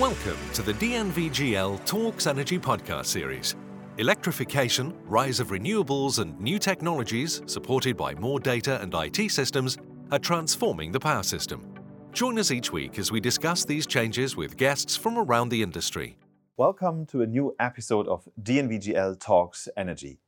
Welcome to the DNVGL Talks Energy podcast series. Electrification, rise of renewables, and new technologies, supported by more data and IT systems, are transforming the power system. Join us each week as we discuss these changes with guests from around the industry. Welcome to a new episode of DNVGL Talks Energy.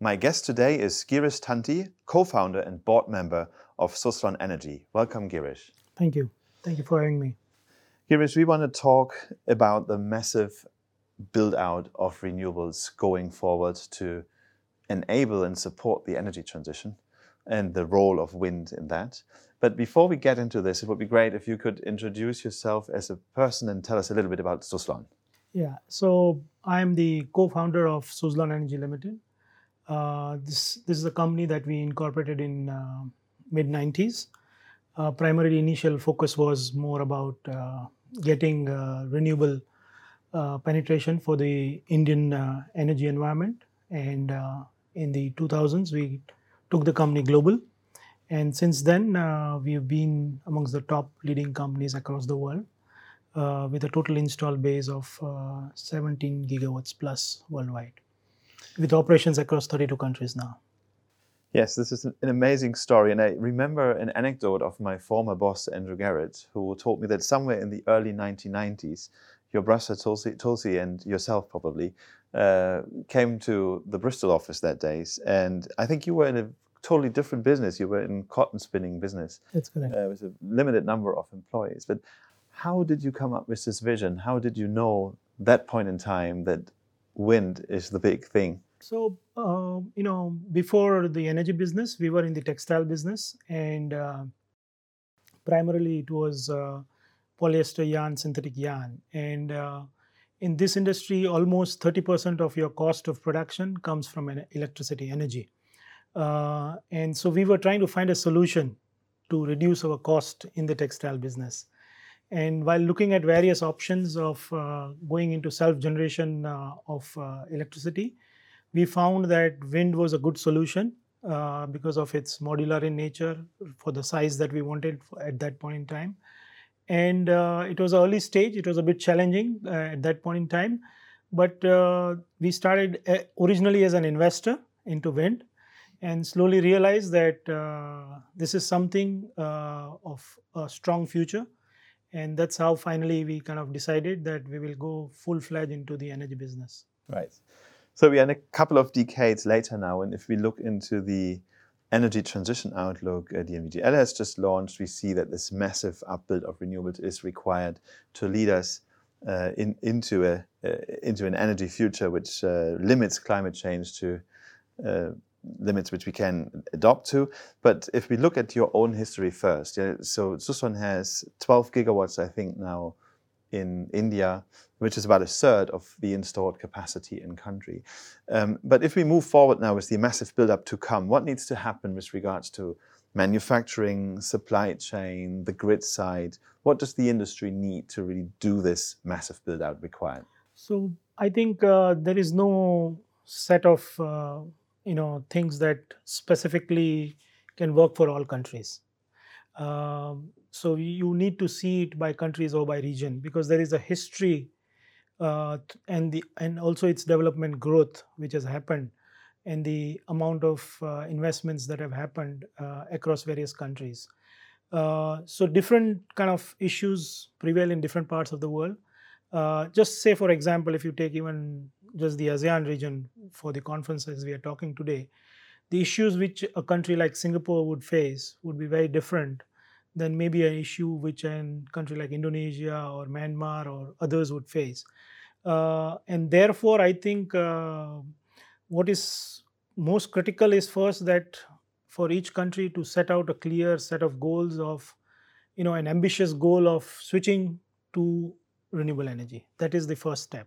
My guest today is Girish Tanti, co founder and board member of Suzlon Energy. Welcome, Girish. Thank you. Thank you for having me. Girish, we want to talk about the massive build out of renewables going forward to enable and support the energy transition and the role of wind in that. But before we get into this, it would be great if you could introduce yourself as a person and tell us a little bit about Suzlon. Yeah, so I'm the co-founder of Suzlon Energy Limited. Uh, this this is a company that we incorporated in uh, mid 90s. Uh, initial focus was more about uh, getting uh, renewable uh, penetration for the Indian uh, energy environment. And in the 2000s, we took the company global. And since then, we've been amongst the top leading companies across the world. Uh, with a total install base of uh, 17 gigawatts plus worldwide, with operations across 32 countries now. Yes, this is an amazing story. And I remember an anecdote of my former boss, Andrew Garrad, who told me that somewhere in the early 1990s, your brother Tulsi, Tulsi and yourself probably uh, came to the Bristol office that day. And I think you were in a totally different business. You were in cotton spinning business. That's correct. Uh, with a limited number of employees. But how did you come up with this vision? How did you know that point in time that wind is the big thing? So, uh, you know, before the energy business, we were in the textile business, and uh, primarily it was uh, polyester yarn, synthetic yarn. And uh, in this industry, almost 30% of your cost of production comes from an electricity, energy. Uh, and so we were trying to find a solution to reduce our cost in the textile business. And while looking at various options of uh, going into self generation of electricity, we found that wind was a good solution uh, because of its modular in nature for the size that we wanted at that point in time. And uh, it was early stage, it was a bit challenging uh, at that point in time. But uh, we started uh, originally as an investor into wind and slowly realized that uh, this is something of a strong future. And that's how finally we kind of decided that we will go full fledged into the energy business. Right. So we are in a couple of decades later now, and if we look into the energy transition outlook uh, DNVGL has just launched, we see that this massive upbuild of renewables is required to lead us uh, in, into, a, uh, into an energy future which uh, limits climate change to uh, limits which we can adopt to. But if we look at your own history first, yeah, so Suzlon has 12 gigawatts, I think, now in India, which is about a third of the installed capacity in country. Um, but if we move forward now with the massive build-up to come, what needs to happen with regards to manufacturing, supply chain, the grid side? What does the industry need to really do this massive build-out required? So I think uh, there is no set of uh, you know things that specifically can work for all countries. Um, so you need to see it by countries or by region because there is a history uh, and the and also its development growth which has happened and the amount of uh, investments that have happened uh, across various countries. Uh, so different kind of issues prevail in different parts of the world. Uh, just say, for example, if you take even just the ASEAN region for the conferences we are talking today, the issues which a country like Singapore would face would be very different than maybe an issue which a country like Indonesia or Myanmar or others would face. Uh, and therefore, I think uh, what is most critical is first that for each country to set out a clear set of goals of, you know, an ambitious goal of switching to renewable energy. That is the first step.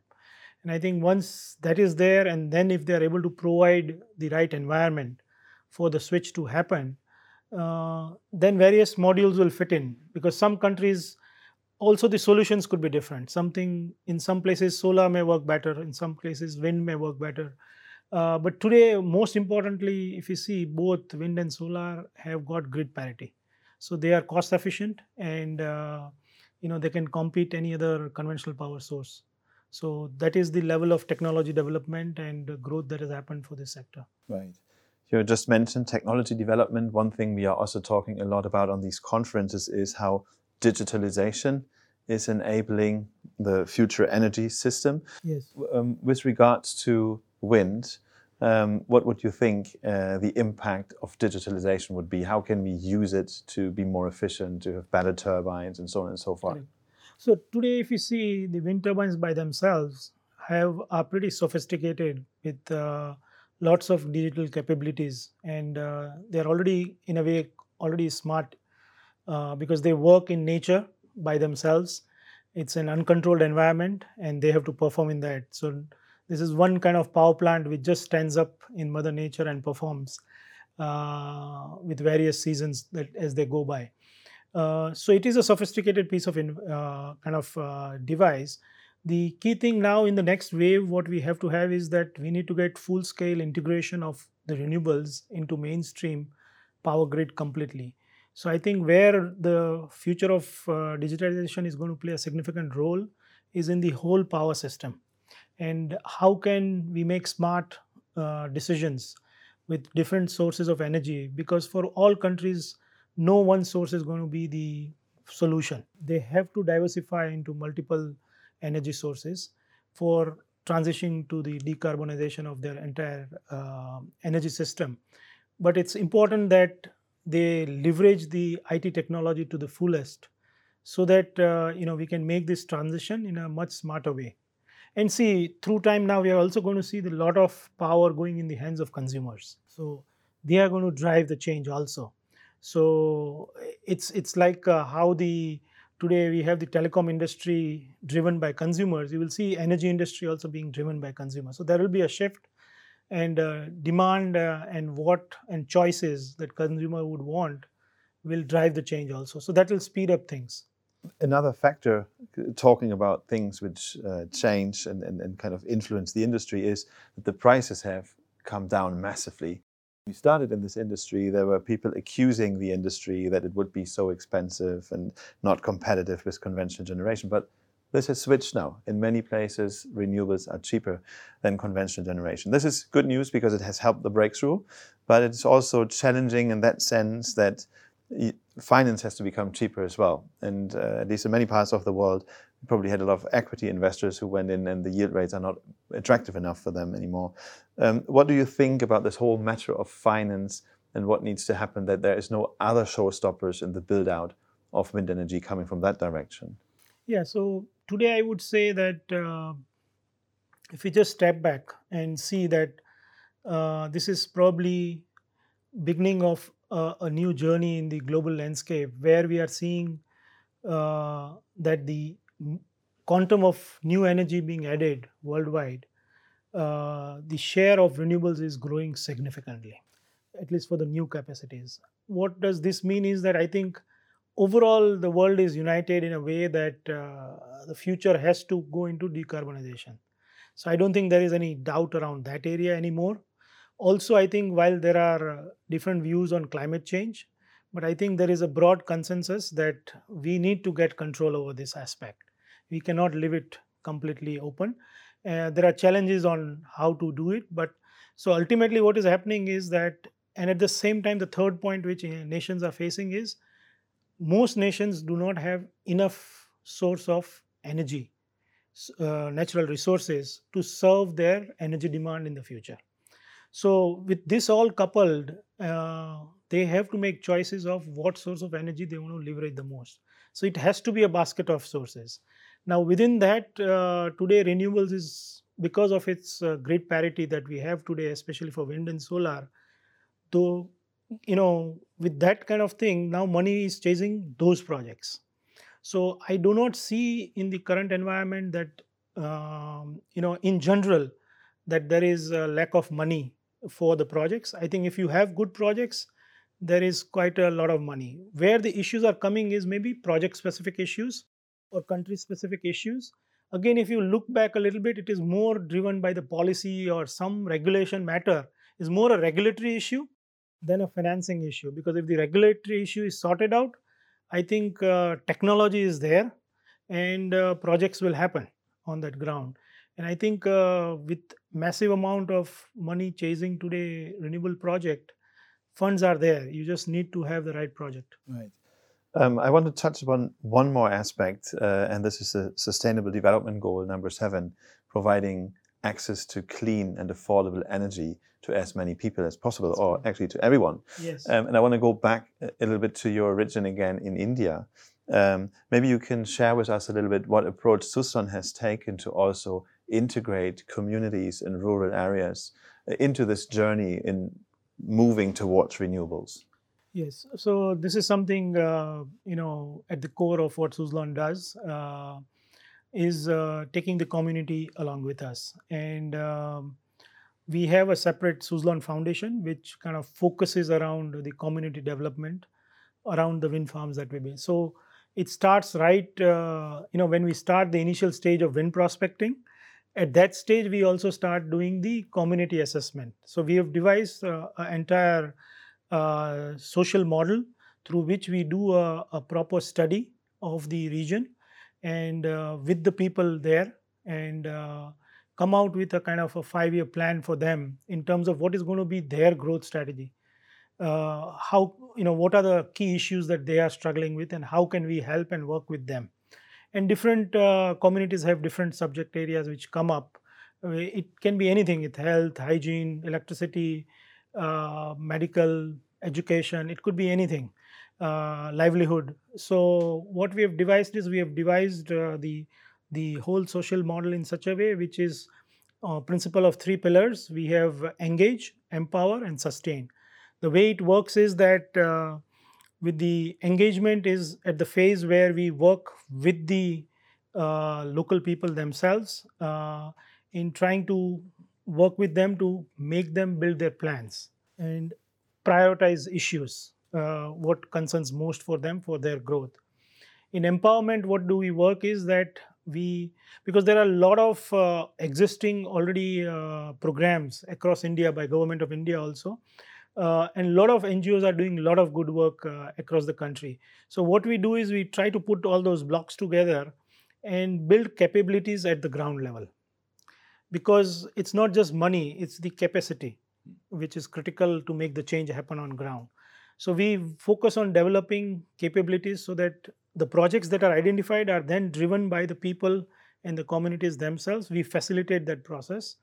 And I think once that is there, and then if they are able to provide the right environment for the switch to happen, then various modules will fit in because some countries also the solutions could be different something in some places solar may work better in some places wind may work better uh, but today most importantly if you see both wind and solar have got grid parity so they are cost efficient and uh, you know they can compete any other conventional power source. So that is the level of technology development and growth that has happened for this sector. Right. You just mentioned technology development. One thing we are also talking a lot about on these conferences is how digitalization is enabling the future energy system. Yes. Um, with regards to wind, um, what would you think uh, the impact of digitalization would be? How can we use it to be more efficient, to have better turbines, and so on and so forth? So today, if you see the wind turbines by themselves have are pretty sophisticated with uh, lots of digital capabilities, and uh, they are already in a way already smart uh, because they work in nature by themselves. It's an uncontrolled environment, and they have to perform in that. So this is one kind of power plant which just stands up in Mother Nature and performs uh, with various seasons that as they go by. Uh, so it is a sophisticated piece of in, uh, kind of uh, device. The key thing now in the next wave, what we have to have is that we need to get full scale integration of the renewables into mainstream power grid completely. So I think where the future of uh, digitalization is going to play a significant role is in the whole power system. And how can we make smart uh, decisions with different sources of energy? Because for all countries no one source is going to be the solution. They have to diversify into multiple energy sources for transitioning to the decarbonization of their entire uh, energy system but it's important that they leverage the IT technology to the fullest so that uh, you know we can make this transition in a much smarter way and see, through time now, we are also going to see a lot of power going in the hands of consumers. So they are going to drive the change also. So it's it's like uh, how the today we have the telecom industry driven by consumers. You will see energy industry also being driven by consumers. So there will be a shift and uh, demand uh, and what and choices that consumer would want will drive the change also. So that will speed up things another factor talking about things which uh, change and, and, and, kind of influence the industry is that the prices have come down massively. We started in this industry, there were people accusing the industry that it would be so expensive and not competitive with conventional generation. But this has switched now. In many places, renewables are cheaper than conventional generation. This is good news because it has helped the breakthrough, but it's also challenging in that sense that finance has to become cheaper as well. And uh, at least in many parts of the world, probably had a lot of equity investors who went in and the yield rates are not attractive enough for them anymore. Um, what do you think about this whole matter of finance and what needs to happen that there is no other showstoppers in the build out of wind energy coming from that direction? Yeah, so today I would say that uh, if we just step back and see that uh, this is probably beginning of uh, a new journey in the global landscape where we are seeing uh, that the quantum of new energy being added worldwide, uh, the share of renewables is growing significantly, at least for the new capacities. What does this mean is that I think overall the world is united in a way that uh, the future has to go into decarbonization. So I don't think there is any doubt around that area anymore also i think while there are uh, different views on climate change but i think there is a broad consensus that we need to get control over this aspect we cannot leave it completely open uh, there are challenges on how to do it but so ultimately what is happening is that and at the same time the third point which uh, nations are facing is most nations do not have enough source of energy uh, natural resources to serve their energy demand in the future so with this all coupled, uh, they have to make choices of what source of energy they want to leverage the most. So it has to be a basket of sources. Now within that, uh, today renewables is because of its uh, grid parity that we have today, especially for wind and solar. Though you know, with that kind of thing, now money is chasing those projects. So I do not see in the current environment that um, you know, in general, that there is a lack of money for the projects. I think if you have good projects, there is quite a lot of money. Where the issues are coming is maybe project specific issues or country specific issues. Again, if you look back a little bit, it is more driven by the policy or some regulation matter, is more a regulatory issue than a financing issue. Because if the regulatory issue is sorted out, I think uh, technology is there. and uh, projects will happen on that ground. And I think uh, with massive amount of money chasing today renewable project, funds are there. You just need to have the right project. Right. Um, I want to touch upon one more aspect, uh, and this is the Sustainable Development Goal number seven, providing access to clean and affordable energy to as many people as possible, or actually to everyone. Yes. Um, and I want to go back a little bit to your origin again in India. Um, maybe you can share with us a little bit what approach Suzlon has taken to also integrate communities in rural areas uh, into this journey in moving towards renewables. Yes, so this is something uh, you know at the core of what Suzlon does uh, is uh, taking the community along with us, and um, we have a separate Suzlon Foundation which kind of focuses around the community development around the wind farms that we build. So it starts right uh, you know when we start the initial stage of wind prospecting at that stage we also start doing the community assessment. So we have devised uh, an entire uh, social model through which we do a, a proper study of the region and uh, with the people there and uh, come out with a kind of a five year plan for them in terms of what is going to be their growth strategy. Uh, how you know what are the key issues that they are struggling with and how can we help and work with them? And different uh, communities have different subject areas which come up. It can be anything it's health hygiene electricity uh, medical education it could be anything uh, livelihood. So what we have devised is we have devised uh, the the whole social model in such a way which is uh, principle of three pillars. We have engage empower and sustain. The way it works is that with the engagement is at the phase where we work with the uh, local people themselves uh, in trying to work with them to make them build their plans and prioritize issues uh, what concerns most for them for their growth in empowerment what do we work is that we because there are a lot of uh, existing already uh, programs across india by government of india also uh, and a lot of NGOs are doing a lot of good work uh, across the country. So what we do is we try to put all those blocks together and build capabilities at the ground level. Because it's not just money, it's the capacity which is critical to make the change happen on ground. So we focus on developing capabilities so that the projects that are identified are then driven by the people and the communities themselves. We facilitate that process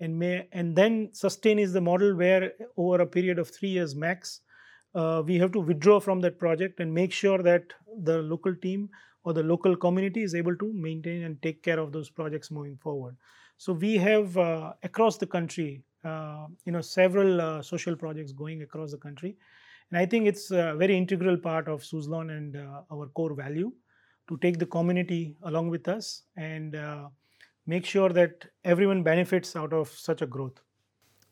and may and then sustain is the model where over a period of three years max uh, we have to withdraw from that project and make sure that the local team or the local community is able to maintain and take care of those projects moving forward so we have uh, across the country uh, you know several uh, social projects going across the country and i think it's a very integral part of suzlon and uh, our core value to take the community along with us and uh, make sure that everyone benefits out of such a growth.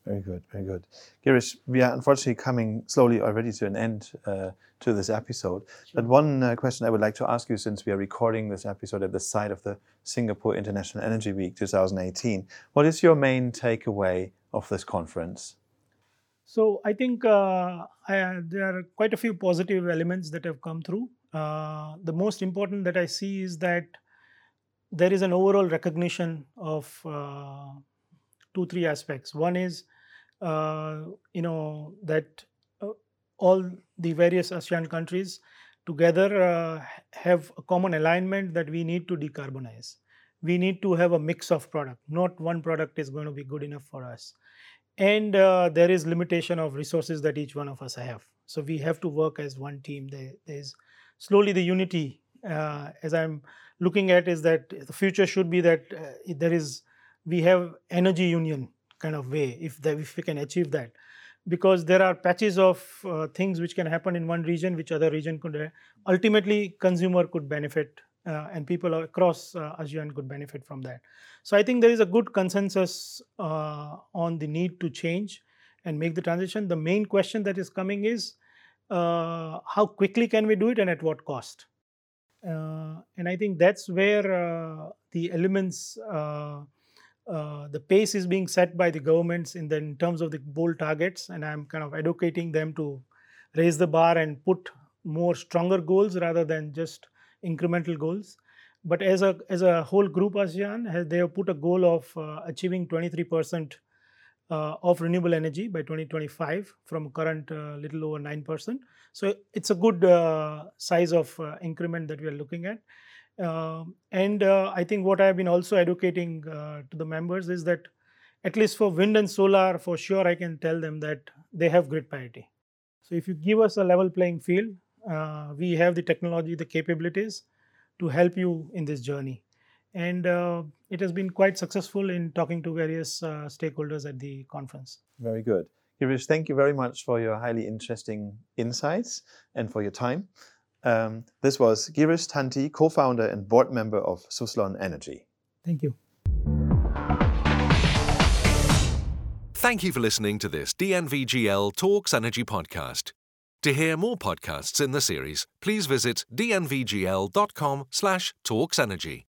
Very good, very good. Girish, we are unfortunately coming slowly already to an end uh, to this episode. Sure. But one uh, question I would like to ask you since we are recording this episode at the site of the Singapore International Energy Week 2018, what is your main takeaway of this conference? So I think uh, I, there are quite a few positive elements that have come through. Uh, the most important that I see is that there is an overall recognition of uh, two three aspects one is you know that uh, all the various asean countries together uh, have a common alignment that we need to decarbonize. We need to have a mix of product. Not one product is going to be good enough for us. And uh, there is limitation of resources that each one of us have. So we have to work as one team. There is slowly the unity uh, as i'm looking at is that the future should be that uh, there is we have energy union kind of way if if we can achieve that because there are patches of uh, things which can happen in one region which other region could uh, ultimately consumer could benefit uh, and people across uh, ASEAN could benefit from that. So I think there is a good consensus uh, on the need to change and make the transition. The main question that is coming is uh, how quickly can we do it and at what cost? Uh, and I think that's where the elements, uh, the pace is being set by the governments in, the, in terms of the bold targets, and I'm kind of educating them to raise the bar and put more stronger goals rather than just incremental goals. but as a as a whole group, ASEAN they have put a goal of uh, achieving 23 percent uh, of renewable energy by 2025 from current uh, little over 9 percent. So it's a good uh, size of uh, increment that we are looking at. Um, and uh, I think what I have been also educating uh, to the members is that at least for wind and solar, for sure, I can tell them that they have grid parity. So if you give us a level playing field, uh, we have the technology, the capabilities to help you in this journey. And uh, it has been quite successful in talking to various uh, stakeholders at the conference. Very good. Girish, thank you very much for your highly interesting insights and for your time. Um, this was Girish Tanti, co founder and board member of Suzlon Energy. Thank you. Thank you for listening to this DNVGL Talks Energy podcast. To hear more podcasts in the series, please visit dnvgl.com slash talksenergy.